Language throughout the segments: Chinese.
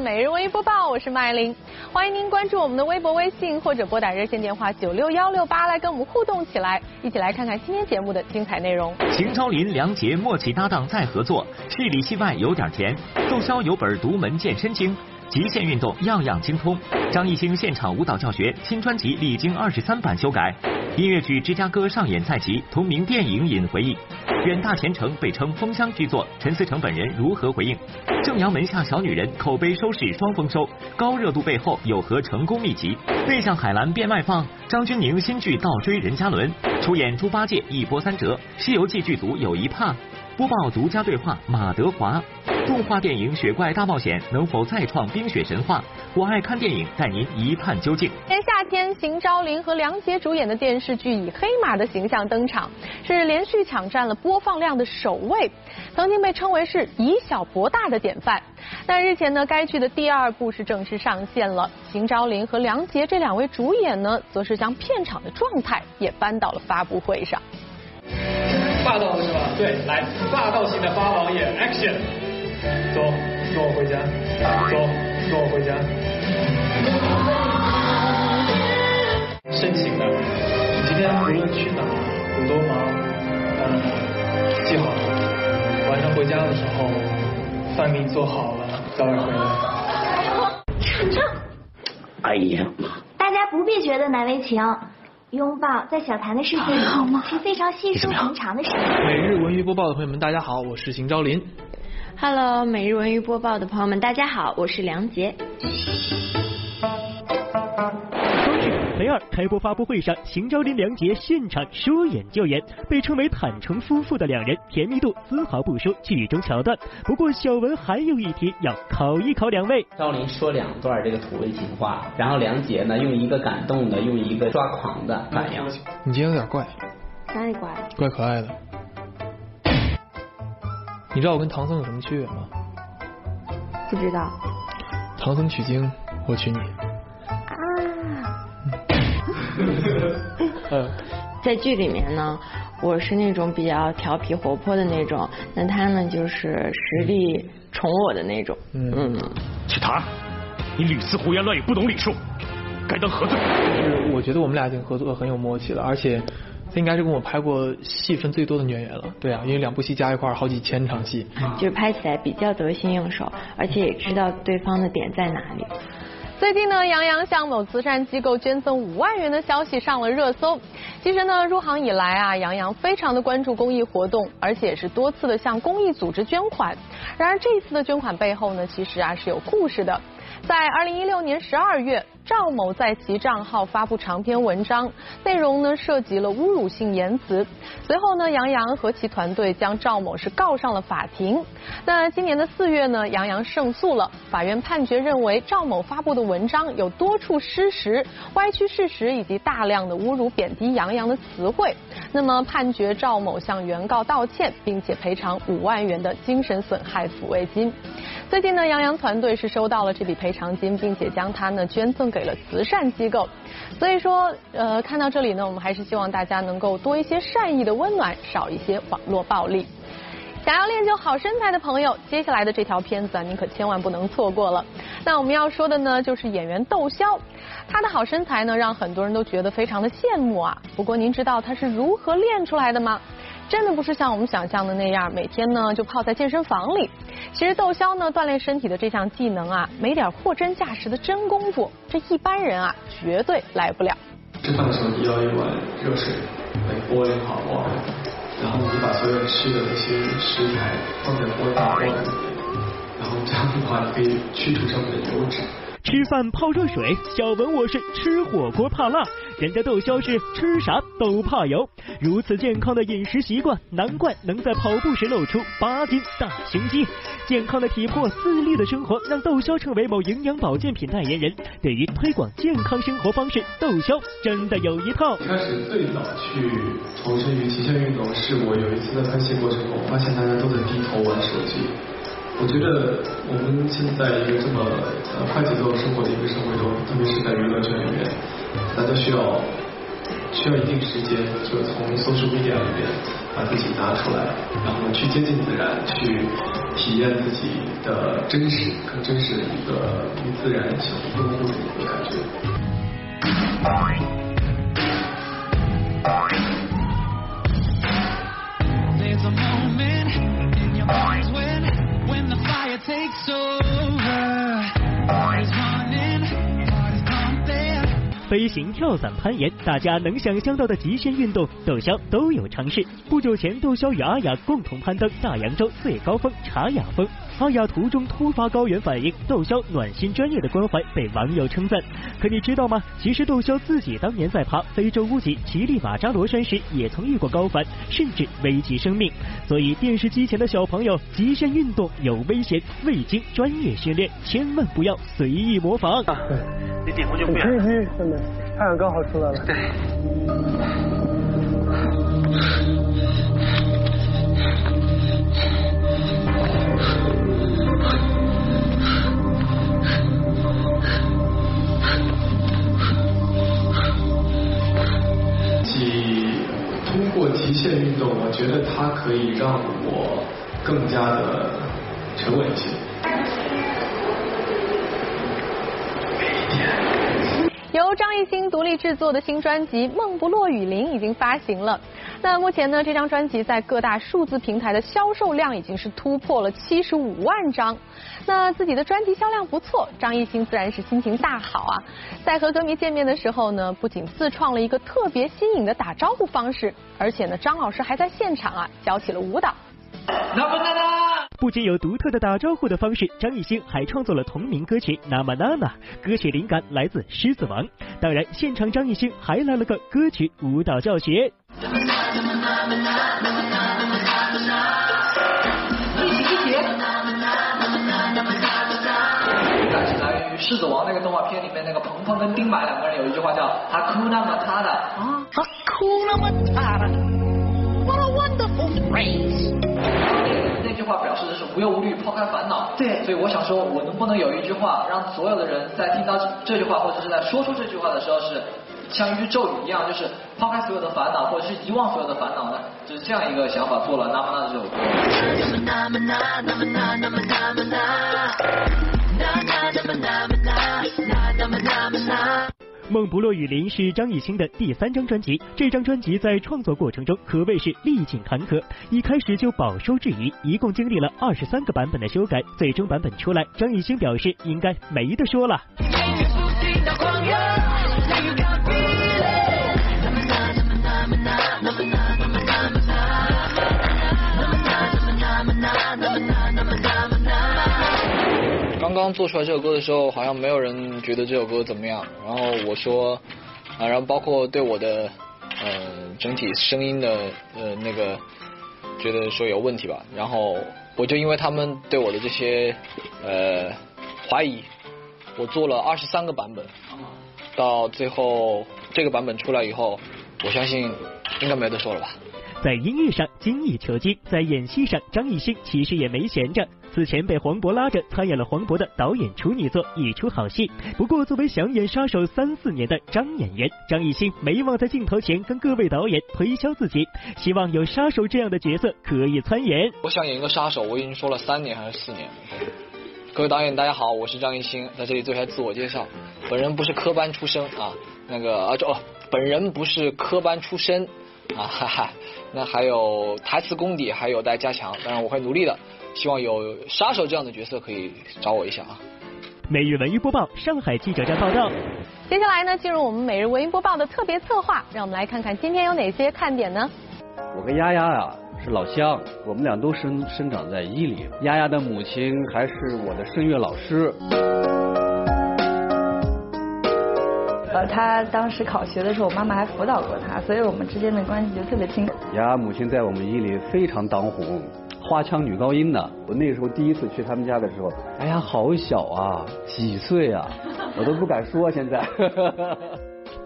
每日文娱播报，我是麦琳，欢迎您关注我们的微博、微信或者拨打热线电话九六幺六八来跟我们互动起来，一起来看看今天节目的精彩内容。邢昭林、梁洁默契搭档再合作，戏里戏外有点甜。窦骁有本独门健身经。极限运动样样精通，张艺兴现场舞蹈教学，新专辑历经二十三版修改，音乐剧《芝加哥》上演在即，同名电影引回忆，远大前程被称封箱巨作，陈思诚本人如何回应？正阳门下小女人口碑收视双丰收，高热度背后有何成功秘籍？内向海蓝变外放，张钧甯新剧倒追任嘉伦，出演猪八戒一波三折，西游记剧组有一怕。播报独家对话马德华，动画电影《雪怪大冒险》能否再创冰雪神话？我爱看电影，带您一探究竟。今年夏天，邢昭林和梁洁主演的电视剧以黑马的形象登场，是连续抢占了播放量的首位，曾经被称为是以小博大的典范。但日前呢，该剧的第二部是正式上线了，邢昭林和梁洁这两位主演呢，则是将片场的状态也搬到了发布会上。霸道是吧？对，来，霸道型的八王爷，Action！走，跟我回家。走，跟我回家。深情的，你今天无论去哪，有多忙，嗯，记好了，晚上回家的时候，饭给你做好了，早点回来。成成，哎呀，大家不必觉得难为情。拥抱在小谭的世界里 是非常稀疏平常的事。每日文娱播报的朋友们，大家好，我是邢昭林。Hello，每日文娱播报的朋友们，大家好，我是梁洁。雷二开播发布会上，邢昭林、梁洁现场说演就演，被称为坦诚夫妇的两人，甜蜜度丝毫不输剧中桥段。不过小文还有一题要考一考两位。昭林说两段这个土味情话，然后梁洁呢用一个感动的，用一个抓狂的反应。你今天有点怪，哪里怪？怪可爱的。你知道我跟唐僧有什么区别吗？不知道。唐僧取经，我娶你。嗯，在剧里面呢，我是那种比较调皮活泼的那种，那他呢就是实力宠我的那种。嗯，启谈，你屡次胡言乱语，不懂礼数，该当何罪？是，我觉得我们俩已经合作的很有默契了，而且他应该是跟我拍过戏份最多的女演员了。对啊，因为两部戏加一块好几千场戏，就是拍起来比较得心应手，而且也知道对方的点在哪里。最近呢，杨洋向某慈善机构捐赠五万元的消息上了热搜。其实呢，入行以来啊，杨洋非常的关注公益活动，而且是多次的向公益组织捐款。然而这一次的捐款背后呢，其实啊是有故事的。在二零一六年十二月。赵某在其账号发布长篇文章，内容呢涉及了侮辱性言辞。随后呢，杨洋和其团队将赵某是告上了法庭。那今年的四月呢，杨洋胜诉了，法院判决认为赵某发布的文章有多处失实、歪曲事实以及大量的侮辱、贬低杨洋的词汇。那么判决赵某向原告道歉，并且赔偿五万元的精神损害抚慰金。最近呢，杨洋团队是收到了这笔赔偿金，并且将它呢捐赠给了慈善机构。所以说，呃，看到这里呢，我们还是希望大家能够多一些善意的温暖，少一些网络暴力。想要练就好身材的朋友，接下来的这条片子啊，您可千万不能错过了。那我们要说的呢，就是演员窦骁，他的好身材呢，让很多人都觉得非常的羡慕啊。不过您知道他是如何练出来的吗？真的不是像我们想象的那样，每天呢就泡在健身房里。其实窦骁呢锻炼身体的这项技能啊，没点货真价实的真功夫，这一般人啊绝对来不了。吃饭的时候你要一碗热水来锅里好，然后你把所有吃的那些食材放在锅大锅里面，然后这样的话你可以去除上面的油脂。吃饭泡热水，小文我是吃火锅怕辣，人家窦骁是吃啥都怕油。如此健康的饮食习惯，难怪能在跑步时露出八斤大胸肌。健康的体魄、自律的生活，让窦骁成为某营养保健品代言人。对于推广健康生活方式，窦骁真的有一套。开始最早去投身于极限运动，是我有一次在拍戏过程中，发现大家都在低头玩手机。我觉得我们现在一个这么呃快节奏生活的一个社会中，特别是在娱乐圈里面，大家需要需要一定时间，就从 social media 里面把自己拿出来，然后去接近自然，去体验自己的真实、更真实的一个与自然相拥护的一个感觉。飞行跳伞攀岩大家能想象到的极限运动窦骁都有尝试。不久前窦骁与阿雅共同攀登大洋洲最高峰查雅峰。阿雅途中突发高原反应，窦骁暖心专业的关怀被网友称赞。可你知道吗？其实窦骁自己当年在爬非洲屋脊乞力马扎罗山时，也曾遇过高反，甚至危及生命。所以电视机前的小朋友，极限运动有危险，未经专业训练，千万不要随意模仿。你顶过就不远。很刺激，真的，太阳刚好出来了。对。极限运动，我觉得它可以让我更加的沉稳一些。由张艺兴独立制作的新专辑《梦不落雨林》已经发行了。那目前呢，这张专辑在各大数字平台的销售量已经是突破了七十五万张。那自己的专辑销量不错，张艺兴自然是心情大好啊。在和歌迷见面的时候呢，不仅自创了一个特别新颖的打招呼方式，而且呢，张老师还在现场啊教起了舞蹈。不仅有独特的打招呼的方式，张艺兴还创作了同名歌曲《那么娜娜》，歌曲灵感来自《狮子王》。当然，现场张艺兴还来了个歌曲舞蹈教学。感是来源于《狮子王》那个动画片里面那个鹏鹏跟丁满两个人有一句话叫“他哭那么塔的”啊，他哭那么塔的 phrase。那句话表示的是无忧无虑、抛开烦恼。对，所以我想说，我能不能有一句话，让所有的人在听到这句话或者是在说出这句话的时候，是像一句咒语一样，就是抛开所有的烦恼，或者是遗忘所有的烦恼呢？就是这样一个想法，做了《那么那》这首歌。梦不落雨林是张艺兴的第三张专辑，这张专辑在创作过程中可谓是历尽坎坷，一开始就饱受质疑，一共经历了二十三个版本的修改，最终版本出来，张艺兴表示应该没得说了。刚刚做出来这首歌的时候，好像没有人觉得这首歌怎么样。然后我说，啊，然后包括对我的呃整体声音的呃那个觉得说有问题吧。然后我就因为他们对我的这些呃怀疑，我做了二十三个版本，到最后这个版本出来以后，我相信应该没得说了吧。在音乐上精益求精，在演戏上张艺兴其实也没闲着。此前被黄渤拉着参演了黄渤的导演处女作《一出好戏》。不过，作为想演杀手三四年的张演员，张艺兴没忘在镜头前跟各位导演推销自己，希望有杀手这样的角色可以参演。我想演一个杀手，我已经说了三年还是四年。各位导演，大家好，我是张艺兴，在这里做一下自我介绍。本人不是科班出身啊，那个啊这哦，本人不是科班出身啊，哈哈。那还有台词功底还有待加强，当然我会努力的。希望有杀手这样的角色可以找我一下啊。每日文娱播报，上海记者站报道。接下来呢，进入我们每日文娱播报的特别策划，让我们来看看今天有哪些看点呢？我跟丫丫啊是老乡，我们俩都生生长在伊犁。丫丫的母亲还是我的声乐老师。呃，他当时考学的时候，我妈妈还辅导过他，所以我们之间的关系就特别亲。丫丫母亲在我们伊犁非常当红。花腔女高音的，我那时候第一次去他们家的时候，哎呀，好小啊，几岁啊，我都不敢说现在。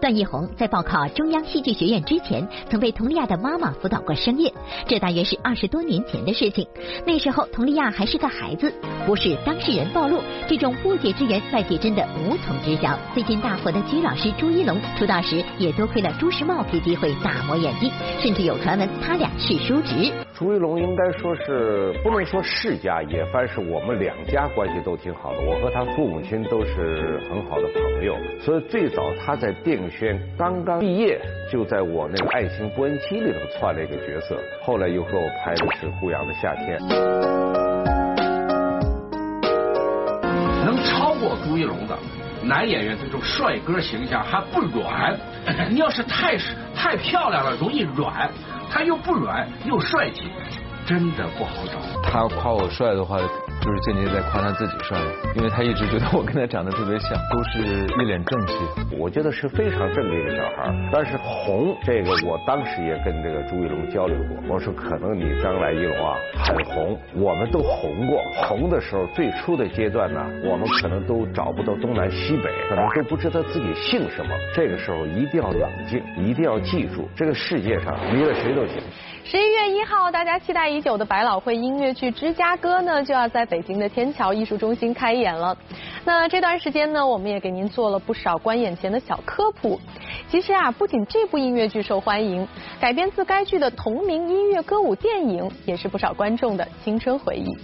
段奕宏在报考中央戏剧学院之前，曾被佟丽娅的妈妈辅导过声乐，这大约是二十多年前的事情。那时候佟丽娅还是个孩子，不是当事人暴露，这种不解之缘外界真的无从知晓。最近大火的鞠老师朱一龙出道时也多亏了朱时茂给机会打磨演技，甚至有传闻他俩是叔侄。朱一龙应该说是不能说世家，也算是我们两家关系都挺好的。我和他父母亲都是很好的朋友，所以最早他在电影学院刚刚毕业，就在我那个《爱情不恩机》里头串了一个角色，后来又和我拍的是《胡杨的夏天》。能超过朱一龙的男演员，这种帅哥形象还不软。你要是太太漂亮了，容易软。他又不软又帅气，真的不好找。他夸我帅的话。就是间接在夸他自己帅，因为他一直觉得我跟他长得特别像，都是一脸正气。我觉得是非常正的一个小孩。但是红这个，我当时也跟这个朱一龙交流过，我说可能你将来一龙啊很红，我们都红过。红的时候最初的阶段呢，我们可能都找不到东南西北，可能都不知道自己姓什么。这个时候一定要冷静，一定要记住，这个世界上离了谁都行。十一月一号，大家期待已久的百老汇音乐剧《芝加哥》呢，就要在北京的天桥艺术中心开演了。那这段时间呢，我们也给您做了不少观演前的小科普。其实啊，不仅这部音乐剧受欢迎，改编自该剧的同名音乐歌舞电影，也是不少观众的青春回忆。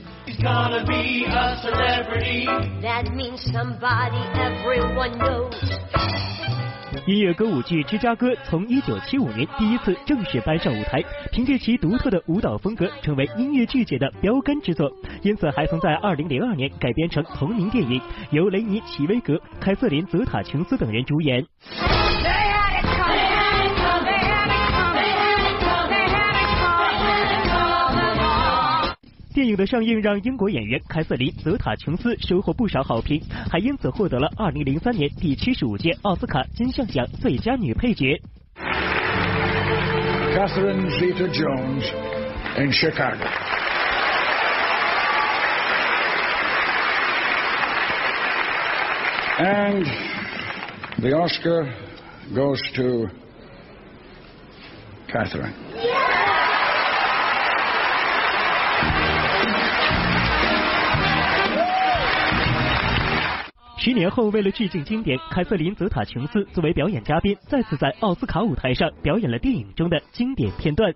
音乐歌舞剧《芝加哥》从一九七五年第一次正式搬上舞台，凭借其独特的舞蹈风格，成为音乐剧界的标杆之作。因此，还曾在二零零二年改编成同名电影，由雷尼·齐威格、凯瑟琳·泽塔琼斯等人主演。电影的上映让英国演员凯瑟琳·泽塔琼斯收获不少好评，还因此获得了2003年第七十五届奥斯卡金像奖最佳女配角。Catherine Zeta-Jones in Chicago. And the Oscar goes to Catherine. 十年后，为了致敬经典，凯瑟琳·泽塔琼斯作为表演嘉宾，再次在奥斯卡舞台上表演了电影中的经典片段。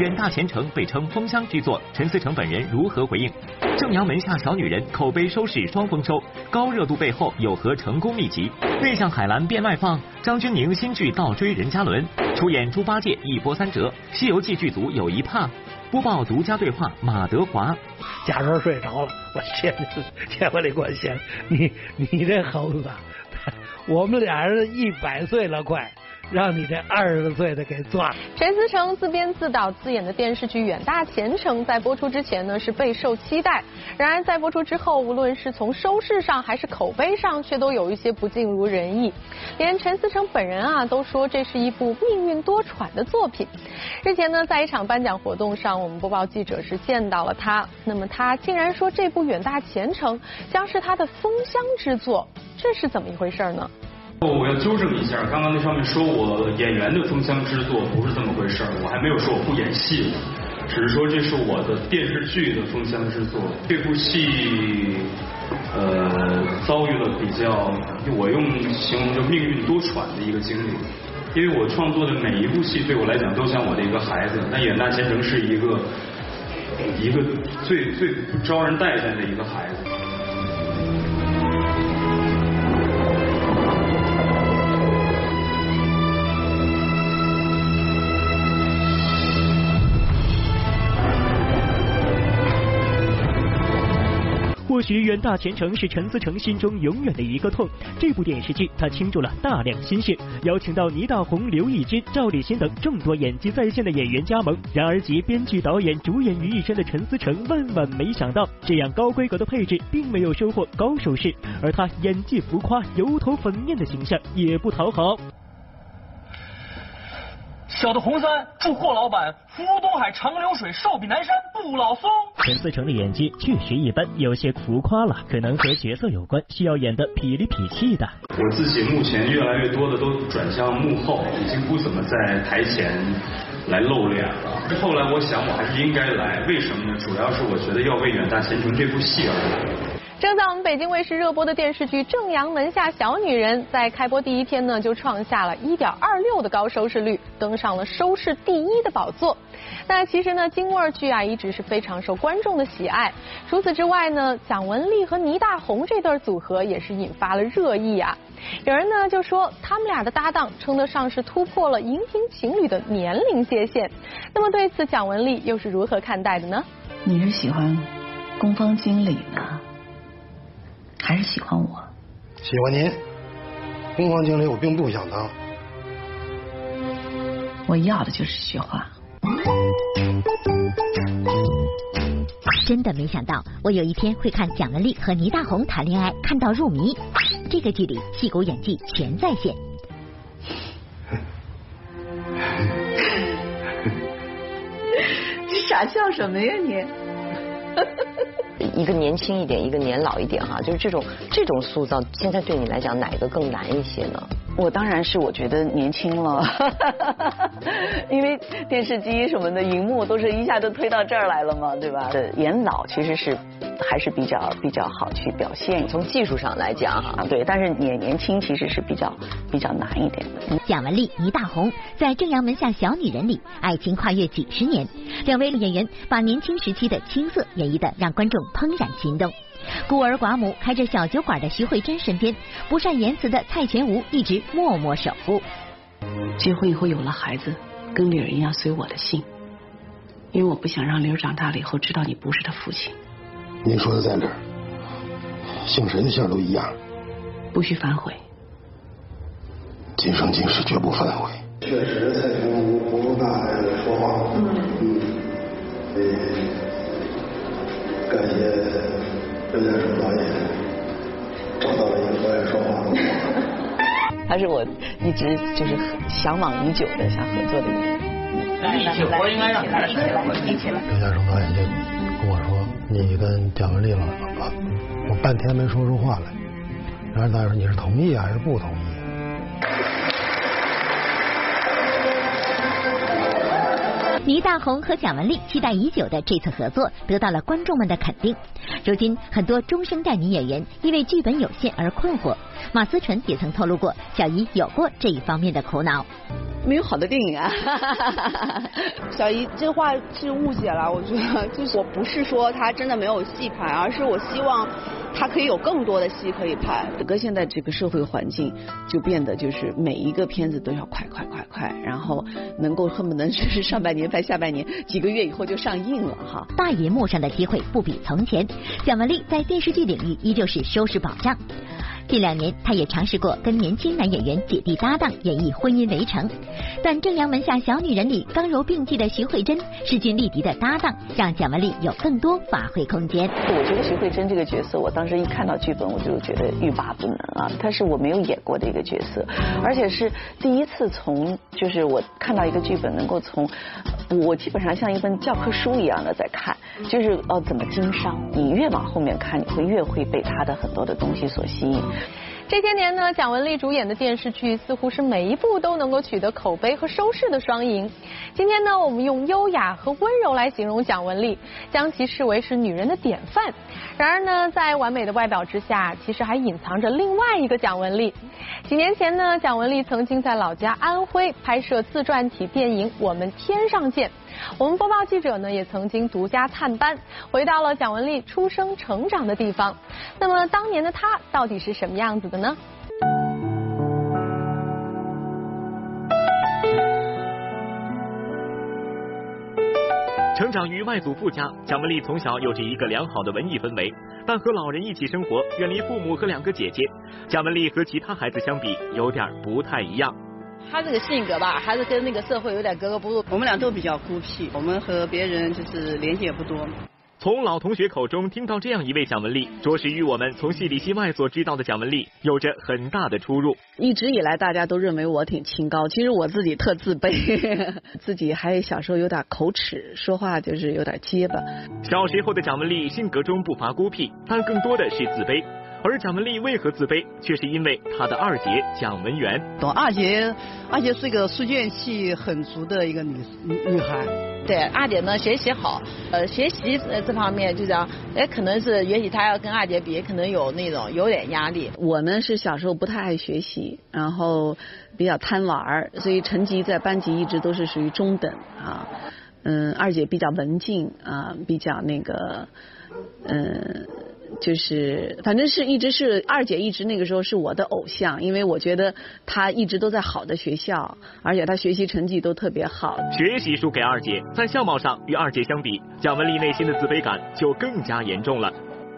远大前程被称封箱之作，陈思诚本人如何回应？正阳门下小女人口碑收视双丰收，高热度背后有何成功秘籍？内向海蓝变外放，张钧甯新剧倒追任嘉伦，出演猪八戒一波三折，西游记剧组有一怕。播报独家对话马德华，假装睡着了，我天，千万得关心你，你这猴子，我们俩人一百岁了快。让你这二十岁的给赚。陈思诚自编自导自演的电视剧《远大前程》在播出之前呢是备受期待，然而在播出之后，无论是从收视上还是口碑上，却都有一些不尽如人意。连陈思诚本人啊都说这是一部命运多舛的作品。日前呢，在一场颁奖活动上，我们播报记者是见到了他，那么他竟然说这部《远大前程》将是他的封箱之作，这是怎么一回事呢？哦我要纠正一下，刚刚那上面说我演员的封箱之作不是这么回事儿，我还没有说我不演戏了，只是说这是我的电视剧的封箱之作。这部戏呃遭遇了比较，我用形容就命运多舛的一个经历，因为我创作的每一部戏对我来讲都像我的一个孩子，那远大前程是一个一个最最不招人待见的一个孩子。或许远大前程是陈思诚心中永远的一个痛。这部电视剧他倾注了大量心血，邀请到倪大红、刘奕君、赵立新等众多演技在线的演员加盟。然而集编剧、导演、主演于一身的陈思诚万万没想到，这样高规格的配置并没有收获高收视，而他演技浮夸、油头粉面的形象也不讨好。小的红三祝霍老板福如东海长流水，寿比南山不老松。陈思诚的演技确实一般，有些浮夸了，可能和角色有关，需要演的痞里痞气的。我自己目前越来越多的都转向幕后，已经不怎么在台前来露脸了。后来我想，我还是应该来，为什么呢？主要是我觉得要为远大前程这部戏而来。正在我们北京卫视热播的电视剧《正阳门下小女人》在开播第一天呢，就创下了1.26的高收视率，登上了收视第一的宝座。那其实呢，京味儿剧啊一直是非常受观众的喜爱。除此之外呢，蒋雯丽和倪大红这对组合也是引发了热议啊。有人呢就说他们俩的搭档称得上是突破了荧屏情侣的年龄界限。那么对此，蒋雯丽又是如何看待的呢？你是喜欢宫方经理呢？还是喜欢我？喜欢您，东方经理我并不想当。我要的就是雪花。真的没想到，我有一天会看蒋雯丽和倪大红谈恋爱，看到入迷。这个剧里戏骨演技全在线。你傻笑什么呀你？一个年轻一点，一个年老一点哈，就是这种这种塑造，现在对你来讲哪一个更难一些呢？我当然是我觉得年轻了，因为电视机什么的，荧幕都是一下都推到这儿来了嘛，对吧？对演老其实是还是比较比较好去表现，从技术上来讲哈，对，但是也年轻其实是比较比较难一点的。蒋雯丽、倪大红在《正阳门下小女人》里，爱情跨越几十年，两位演员把年轻时期的青涩演绎的让观众怦然心动。孤儿寡母开着小酒馆的徐慧珍身边，不善言辞的蔡全无一直默默守护。结婚以后有了孩子，跟女儿一样随我的姓，因为我不想让丽儿长大了以后知道你不是他父亲。您说的在这儿，姓谁的姓都一样，不许反悔。今生今世绝不反悔。确实，蔡全吾不大说话。嗯嗯。感谢刘家成导演找到了一个不爱说话的我。他是我一直就是向往已久的想合作的人。一起活应该让他一起来，一起来。刘家成导演就跟我说：“你跟蒋雯丽老了。”我半天没说出话来。然后他说：“你是同意还是不同意？”倪大红和蒋雯丽期待已久的这次合作得到了观众们的肯定。如今，很多中生代女演员因为剧本有限而困惑。马思纯也曾透露过，小姨有过这一方面的苦恼。没有好的电影啊！小姨，这话是误解了。我觉得，就是我不是说她真的没有戏拍，而是我希望他可以有更多的戏可以拍。整个现在这个社会环境就变得就是每一个片子都要快快快快，然后能够恨不能就是上半年拍下半年，几个月以后就上映了哈。大银幕上的机会不比从前，蒋雯丽在电视剧领域依旧是收视保障。近两年，她也尝试过跟年轻男演员姐弟搭档演绎婚姻围城，但《正阳门下小女人》里刚柔并济的徐慧珍势均力敌的搭档，让蒋雯丽有更多发挥空间。我觉得徐慧珍这个角色，我当时一看到剧本，我就觉得欲罢不能啊！她是我没有演过的一个角色，而且是第一次从就是我看到一个剧本，能够从我基本上像一本教科书一样的在看，就是哦怎么经商，你越往后面看，你会越会被他的很多的东西所吸引。这些年呢，蒋雯丽主演的电视剧似乎是每一部都能够取得口碑和收视的双赢。今天呢，我们用优雅和温柔来形容蒋雯丽，将其视为是女人的典范。然而呢，在完美的外表之下，其实还隐藏着另外一个蒋雯丽。几年前呢，蒋雯丽曾经在老家安徽拍摄自传体电影《我们天上见》。我们播报记者呢，也曾经独家探班，回到了蒋雯丽出生成长的地方。那么，当年的她到底是什么样子的呢？成长于外祖父家，蒋雯丽从小有着一个良好的文艺氛围，但和老人一起生活，远离父母和两个姐姐，蒋雯丽和其他孩子相比，有点不太一样。他这个性格吧，还是跟那个社会有点格格不入。我们俩都比较孤僻，我们和别人就是联系也不多。从老同学口中听到这样一位蒋雯丽，着实与我们从戏里戏外所知道的蒋雯丽有着很大的出入。一直以来，大家都认为我挺清高，其实我自己特自卑，自己还小时候有点口齿，说话就是有点结巴。小时候的蒋雯丽性格中不乏孤僻，但更多的是自卑。而蒋雯丽为何自卑，却是因为她的二姐蒋文媛。懂二姐，二姐是一个书卷气很足的一个女女孩。对，二姐呢学习好，呃，学习这方面就讲，哎，可能是也许她要跟二姐比，可能有那种有点压力。我呢是小时候不太爱学习，然后比较贪玩，所以成绩在班级一直都是属于中等啊。嗯，二姐比较文静啊，比较那个，嗯。就是，反正是一直是二姐，一直那个时候是我的偶像，因为我觉得她一直都在好的学校，而且她学习成绩都特别好。学习输给二姐，在相貌上与二姐相比，蒋雯丽内心的自卑感就更加严重了。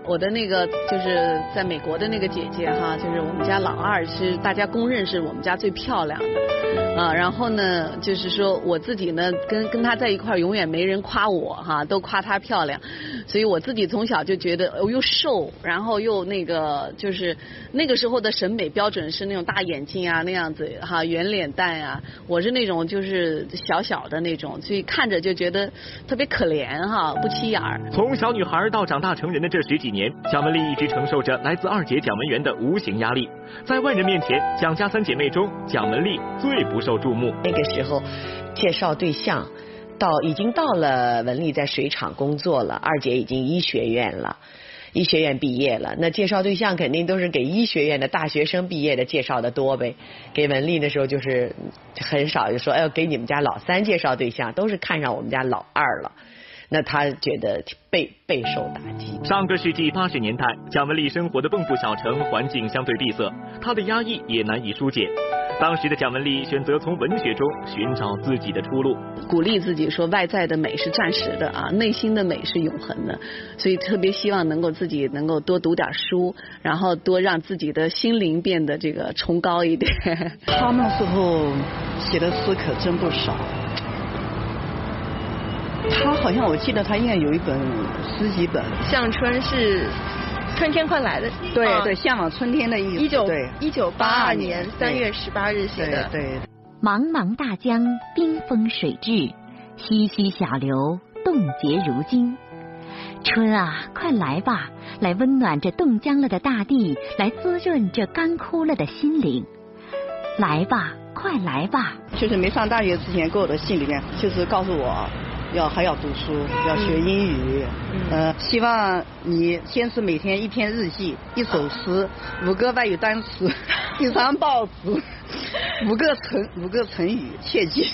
我的那个就是在美国的那个姐姐哈，就是我们家老二，是大家公认是我们家最漂亮的啊。然后呢，就是说我自己呢，跟跟她在一块儿，永远没人夸我哈，都夸她漂亮。所以我自己从小就觉得，又瘦，然后又那个，就是那个时候的审美标准是那种大眼睛啊，那样子哈，圆脸蛋啊。我是那种就是小小的那种，所以看着就觉得特别可怜哈，不起眼儿。从小女孩到长大成人的这十几年，蒋雯丽一直承受着来自二姐蒋雯媛的无形压力。在外人面前，蒋家三姐妹中，蒋雯丽最不受注目。那个时候，介绍对象。到已经到了文丽在水厂工作了，二姐已经医学院了，医学院毕业了。那介绍对象肯定都是给医学院的大学生毕业的介绍的多呗。给文丽的时候就是很少就说，哎呦，给你们家老三介绍对象，都是看上我们家老二了。那他觉得备备受打击。上个世纪八十年代，蒋雯丽生活的蚌埠小城环境相对闭塞，她的压抑也难以疏解。当时的蒋雯丽选择从文学中寻找自己的出路，鼓励自己说外在的美是暂时的啊，内心的美是永恒的，所以特别希望能够自己能够多读点书，然后多让自己的心灵变得这个崇高一点。他那时候写的诗可真不少，他好像我记得他应该有一本诗集本，《向春》是。春天快来的，对对，向往春天的意思。一九一九八二年三月十八日写的。对。茫茫大江，冰封水至，溪溪小流，冻结如金。春啊，快来吧，来温暖这冻僵了的大地，来滋润这干枯了的心灵。来吧，快来吧。就是没上大学之前，给我的信里面就是告诉我。要还要读书，要学英语，呃，希望你坚持每天一篇日记，一首诗，五个外语单词，一张报纸，五个成五个成语，切记。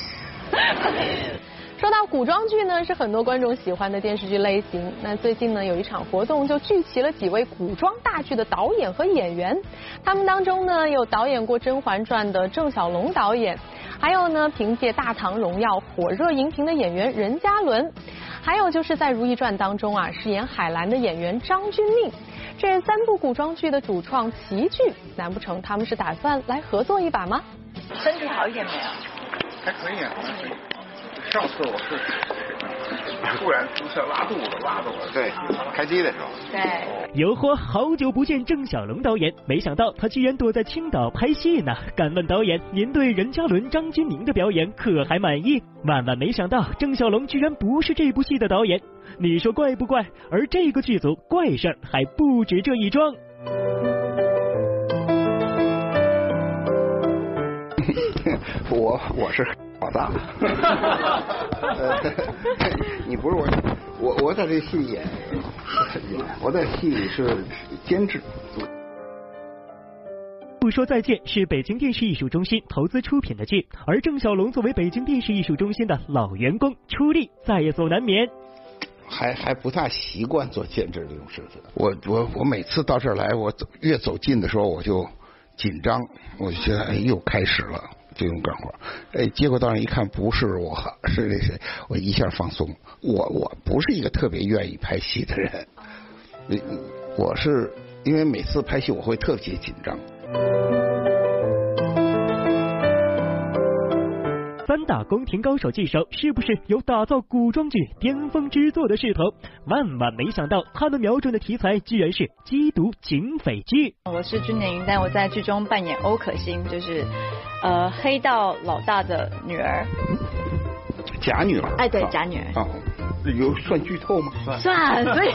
说到古装剧呢，是很多观众喜欢的电视剧类型。那最近呢，有一场活动就聚齐了几位古装大剧的导演和演员，他们当中呢，有导演过《甄嬛传》的郑晓龙导演。还有呢，凭借《大唐荣耀》火热荧屏的演员任嘉伦，还有就是在《如懿传》当中啊饰演海兰的演员张钧甯，这三部古装剧的主创齐聚，难不成他们是打算来合作一把吗？身体好一点没有？还可以啊，上次我是。突然出现拉肚子，拉肚子。对，开机的时候。对。哟呵，好久不见郑晓龙导演，没想到他居然躲在青岛拍戏呢。敢问导演，您对任嘉伦、张钧甯的表演可还满意？万万没想到，郑晓龙居然不是这部戏的导演，你说怪不怪？而这个剧组怪事儿还不止这一桩。我我是。老大，你不是我，我我在这戏演，我在戏里是监制。不说再见是北京电视艺术中心投资出品的剧，而郑晓龙作为北京电视艺术中心的老员工，出力在所难免。还还不大习惯做监制这种事情。我我我每次到这儿来，我走越走近的时候我就紧张，我就觉得哎又开始了。就用干活，哎，结果到那一看，不是我，是那谁，我一下放松。我我不是一个特别愿意拍戏的人，我是因为每次拍戏我会特别紧张。打宫廷高手技手是不是有打造古装剧巅峰之作的势头？万万没想到，他们瞄准的题材居然是缉毒警匪剧。我是君年云丹，我在剧中扮演欧可欣，就是呃黑道老大的女儿。假女儿？哎，对，假女儿。有算剧透吗？算，所以。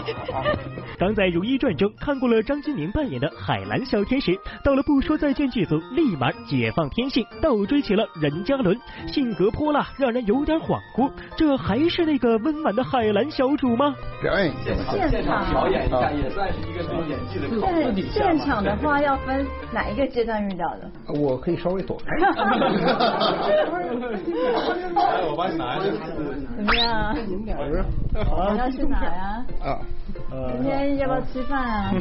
刚在《如懿传》中看过了张钧甯扮演的海蓝小天使，到了《不说再见》剧组，立马解放天性，倒追起了任嘉伦，性格泼辣，让人有点恍惚。这还是那个温婉的海蓝小主吗？表演现场表演一下，也算是一个对演技的。现场的话要分哪一个阶段遇到的？我可以稍微躲开。来，我帮你拿一下。怎么样？好，要去哪呀？啊。今天要不要吃饭啊？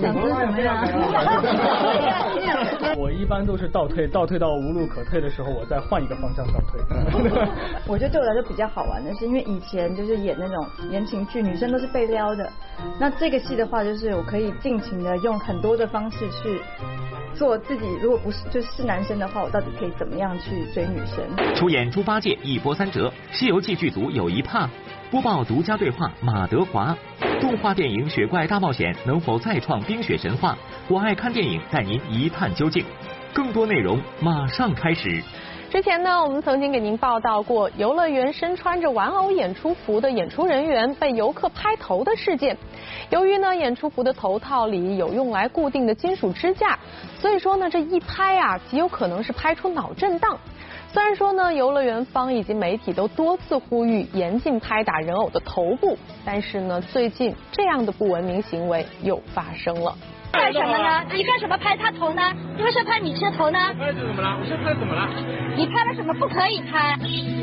想吃什么呀？我一般都是倒退，倒退到无路可退的时候，我再换一个方向倒退。我觉得对我来说比较好玩的是，因为以前就是演那种言情剧，女生都是被撩的。那这个戏的话，就是我可以尽情的用很多的方式去做自己。如果不是就是男生的话，我到底可以怎么样去追女生？出演猪八戒一波三折，《西游记》剧组有一怕。播报独家对话马德华，动画电影《雪怪大冒险》能否再创冰雪神话？我爱看电影，带您一探究竟。更多内容马上开始。之前呢，我们曾经给您报道过游乐园身穿着玩偶演出服的演出人员被游客拍头的事件。由于呢，演出服的头套里有用来固定的金属支架，所以说呢，这一拍啊，极有可能是拍出脑震荡。虽然说呢，游乐园方以及媒体都多次呼吁严禁拍打人偶的头部，但是呢，最近这样的不文明行为又发生了。干什么呢？你干什么拍他头呢？你为什么拍女车头呢？拍这怎么了？我现在拍怎么了？你拍了什么？不可以拍。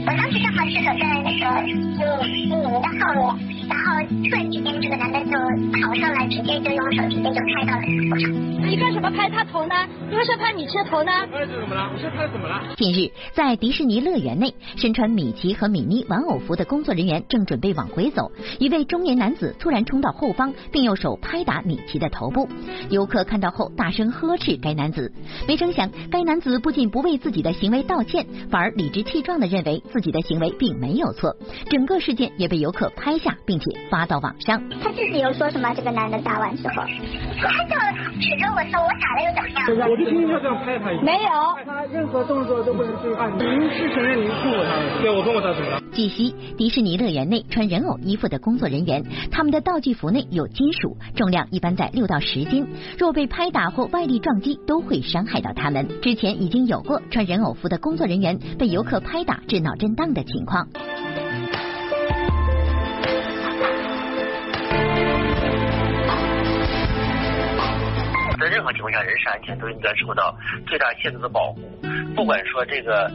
我当时正好是走在那个你你们的后面。然后突然之间，这个男的就跑上来，直接就用手直接就拍到了头上。你干什么拍他头呢？你为什么拍米奇头呢？拍怎么了？我现在拍怎么了？近日，在迪士尼乐园内，身穿米奇和米妮玩偶服的工作人员正准备往回走，一位中年男子突然冲到后方，并用手拍打米奇的头部。游客看到后大声呵斥该男子，没成想该男子不仅不为自己的行为道歉，反而理直气壮的认为自己的行为并没有错。整个事件也被游客拍下，并且。发到网上，他自己又说什么？这个男的打完之后，他就指着我说：“我打了又怎么样？”我就听他这样拍他，没有，他任何动作都不能对犯。您是承认您碰过他？对，我碰过他，怎么了？据悉，迪士尼乐园内穿人偶衣服的工作人员，他们的道具服内有金属，重量一般在六到十斤，若被拍打或外力撞击，都会伤害到他们。之前已经有过穿人偶服的工作人员被游客拍打致脑震荡的情况。情况下，人身安全都应该受到最大限度的保护。不管说这个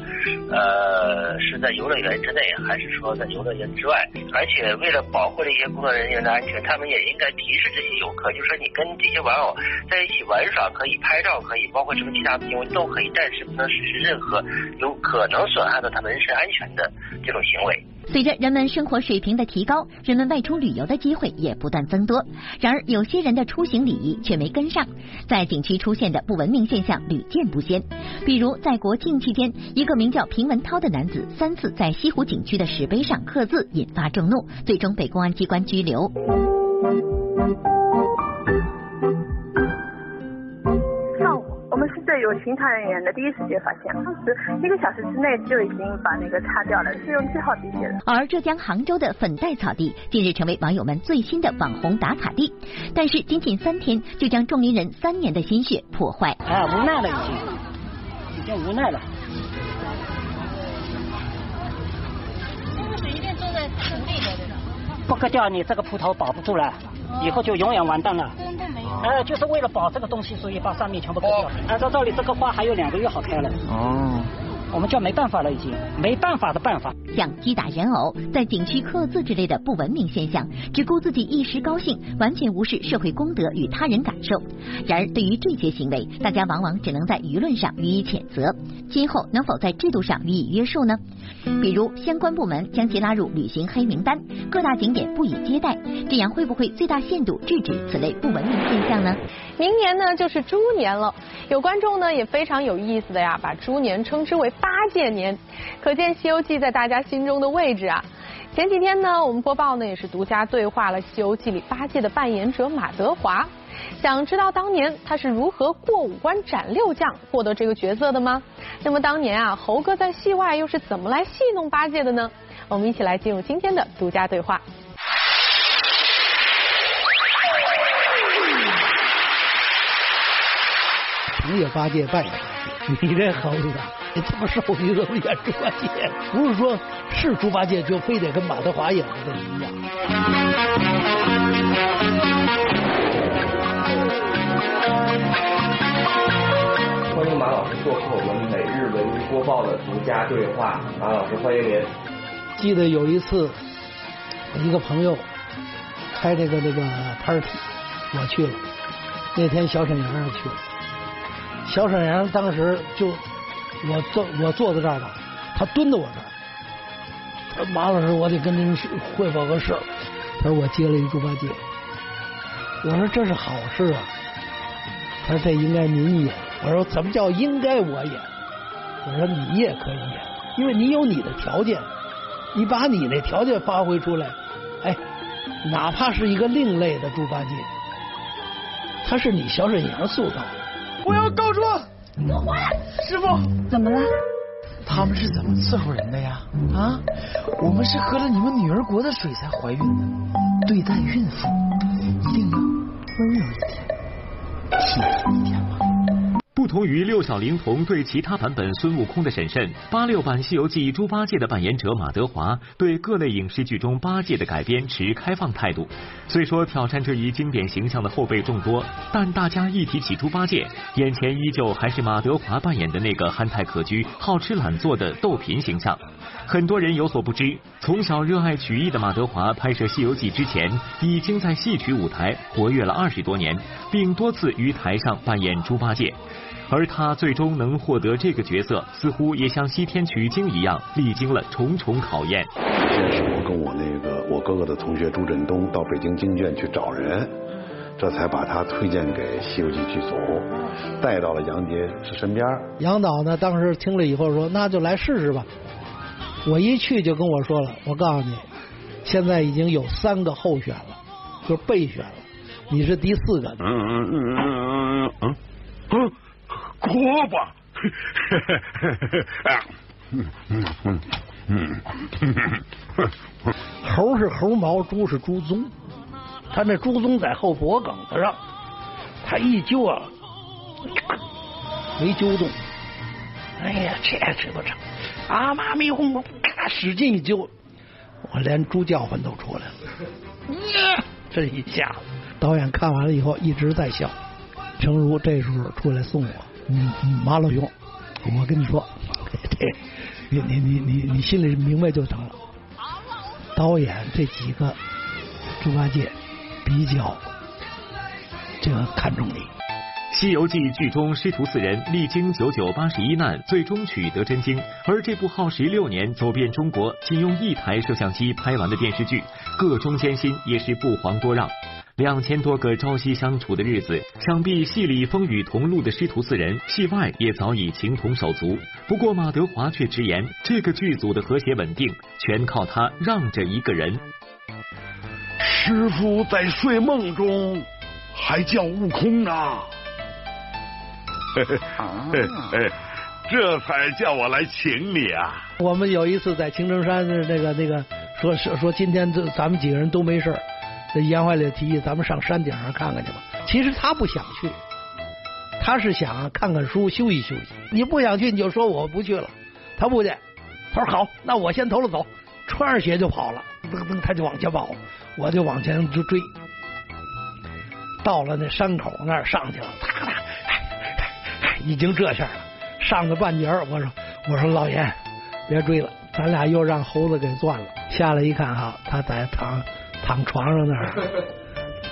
呃是在游乐园之内，还是说在游乐园之外，而且为了保护这些工作人员的安全，他们也应该提示这些游客，就是说你跟这些玩偶在一起玩耍可以拍照，可以包括什么其他行为都可以，但是不能实施任何有可能损害到他们人身安全的这种行为。随着人们生活水平的提高，人们外出旅游的机会也不断增多。然而，有些人的出行礼仪却没跟上，在景区出现的不文明现象屡见不鲜。比如，在国庆期间，一个名叫平文涛的男子三次在西湖景区的石碑上刻字，引发众怒，最终被公安机关拘留。有巡查人员的第一时间发现，当时一个小时之内就已经把那个擦掉了，是用记号笔写的。而浙江杭州的粉黛草地近日成为网友们最新的网红打卡地，但是仅仅三天就将种林人三年的心血破坏。啊，无奈了已经，已经无奈了。这个水一定种在城里的，不割掉你这个葡萄保不住了。以后就永远完蛋了。真的没有。哎，就是为了保这个东西，所以把上面全部割掉。按照道理，这个花还有两个月好开了。哦。我们叫没办法了，已经没办法的办法。像击打人偶、在景区刻字之类的不文明现象，只顾自己一时高兴，完全无视社会公德与他人感受。然而，对于这些行为，大家往往只能在舆论上予以谴责。今后能否在制度上予以约束呢？比如相关部门将其拉入旅行黑名单，各大景点不予接待，这样会不会最大限度制止此类不文明现象呢？明年呢就是猪年了，有观众呢也非常有意思的呀，把猪年称之为八戒年，可见《西游记》在大家心中的位置啊。前几天呢，我们播报呢也是独家对话了《西游记》里八戒的扮演者马德华。想知道当年他是如何过五关斩六将获得这个角色的吗？那么当年啊，猴哥在戏外又是怎么来戏弄八戒的呢？我们一起来进入今天的独家对话。你也八戒扮演八戒，你这猴子，你这么瘦，你怎么演猪八戒？不是说是猪八戒就非得跟马德华演的一样。欢迎马老师做客我们每日文娱播报的独家对话，马老师欢迎您。记得有一次，一个朋友开这个这个 party，我去了。那天小沈阳也去了。小沈阳当时就我坐我坐在这儿呢，他蹲在我这儿。他说：“马老师，我得跟您汇报个事儿。”他说：“我接了一猪八戒。”我说：“这是好事啊。”他说：“这应该您演。”我说：“怎么叫应该我演？”我说：“你也可以演，因为你有你的条件，你把你那条件发挥出来，哎，哪怕是一个另类的猪八戒，他是你小沈阳塑造的。”我要告状！给我回来！师傅，怎么了？他们是怎么伺候人的呀？啊，我们是喝了你们女儿国的水才怀孕的，对待孕妇一定要温柔一点，体贴一点嘛。不同于六小龄童对其他版本孙悟空的审慎，八六版《西游记》猪八戒的扮演者马德华对各类影视剧中八戒的改编持开放态度。虽说挑战这一经典形象的后辈众多，但大家一提起猪八戒，眼前依旧还是马德华扮演的那个憨态可掬、好吃懒做的逗贫形象。很多人有所不知，从小热爱曲艺的马德华拍摄《西游记》之前，已经在戏曲舞台活跃了二十多年，并多次于台上扮演猪八戒。而他最终能获得这个角色，似乎也像西天取经一样，历经了重重考验。先是我跟我那个我哥哥的同学朱振东到北京京剧院去找人，这才把他推荐给《西游记》剧组，带到了杨洁是身边。杨导呢，当时听了以后说：“那就来试试吧。”我一去就跟我说了：“我告诉你，现在已经有三个候选了，就是备选了，你是第四个。”嗯嗯嗯嗯嗯嗯嗯。锅巴，嗯嗯嗯嗯，猴是猴毛，猪是猪鬃，他那猪鬃在后脖梗子上，他一揪啊，没揪动。哎呀，这吃不成，阿妈咪哄哄，咔使劲一揪，我连猪叫唤都出来了。这一下子，导演看完了以后一直在笑。诚如这时候出来送我。嗯，马老兄，我跟你说，对，你你你你你心里明白就成了。导演这几个猪八戒比较这个看重你。《西游记》剧中师徒四人历经九九八十一难，最终取得真经。而这部耗时六年、走遍中国、仅用一台摄像机拍完的电视剧，个中艰辛也是不遑多让。两千多个朝夕相处的日子，想必戏里风雨同路的师徒四人，戏外也早已情同手足。不过马德华却直言，这个剧组的和谐稳定，全靠他让着一个人。师傅在睡梦中还叫悟空呢，这才叫我来请你啊！我们有一次在青城山的那个那个，说说说今天这咱们几个人都没事这严怀烈提议咱们上山顶上看看去吧。其实他不想去，他是想看看书休息休息。你不想去你就说我不去了。他不去，他说好，那我先头了走，穿上鞋就跑了，噔噔他就往前跑，我就往前就追。到了那山口那儿上去了，哒哒，已经这下了。上到半截我说我说老严别追了，咱俩又让猴子给钻了。下来一看哈，他在躺。躺床上那儿，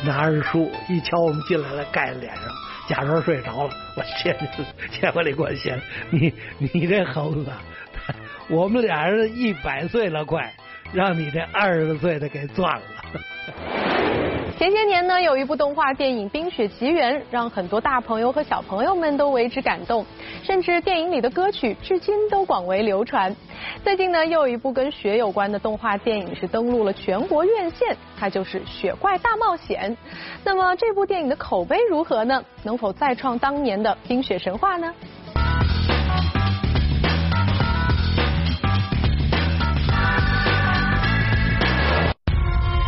拿着书，一瞧我们进来了，盖在脸上，假装睡着了。我谢谢，谢回来给我谢，你你这猴子，我们俩人一百岁了，快让你这二十岁的给钻了。前些年呢，有一部动画电影《冰雪奇缘》，让很多大朋友和小朋友们都为之感动，甚至电影里的歌曲至今都广为流传。最近呢，又有一部跟雪有关的动画电影是登陆了全国院线，它就是《雪怪大冒险》。那么这部电影的口碑如何呢？能否再创当年的冰雪神话呢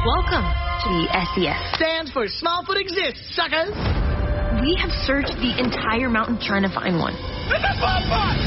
？Welcome SES. Stands for Smallfoot Exists, suckers! We have searched the entire mountain trying to find one.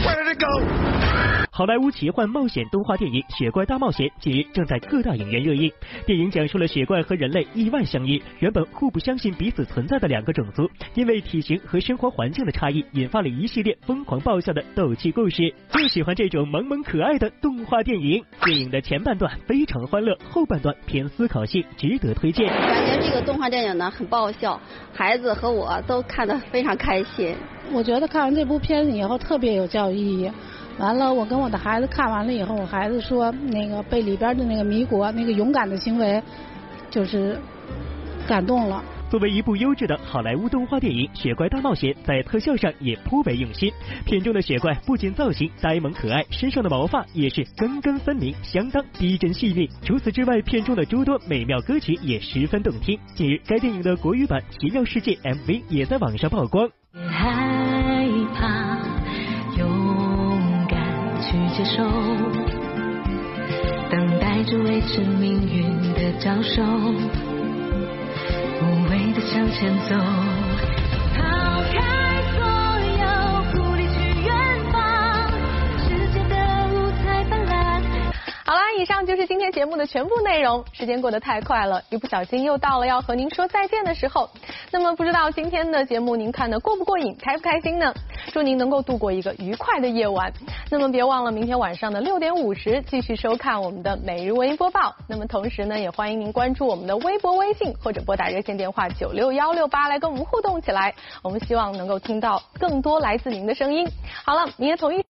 Where did it go? 好莱坞奇幻冒险动画电影《雪怪大冒险》近日正在各大影院热映。电影讲述了雪怪和人类意外相遇，原本互不相信彼此存在的两个种族，因为体型和生活环境的差异，引发了一系列疯狂爆笑的斗气故事。就喜欢这种萌萌可爱的动画电影。电影的前半段非常欢乐，后半段偏思考性，值得推荐。感觉这个动画电影呢很爆笑，孩子和我都看得非常开心。我觉得看完这部片子以后特别有教育意义。完了，我跟我的孩子看完了以后，我孩子说，那个被里边的那个米果那个勇敢的行为，就是感动了。作为一部优质的好莱坞动画电影，《雪怪大冒险》在特效上也颇为用心。片中的雪怪不仅造型呆萌可爱，身上的毛发也是根根分明，相当逼真细腻。除此之外，片中的诸多美妙歌曲也十分动听。近日，该电影的国语版《奇妙世界》MV 也在网上曝光。是维持命运的招手，无畏的向前走，以上就是今天节目的全部内容。时间过得太快了，一不小心又到了要和您说再见的时候。那么不知道今天的节目您看的过不过瘾，开不开心呢？祝您能够度过一个愉快的夜晚。那么别忘了明天晚上的六点五十继续收看我们的每日文艺播报。那么同时呢，也欢迎您关注我们的微博、微信或者拨打热线电话九六幺六八来跟我们互动起来。我们希望能够听到更多来自您的声音。好了，明天同一。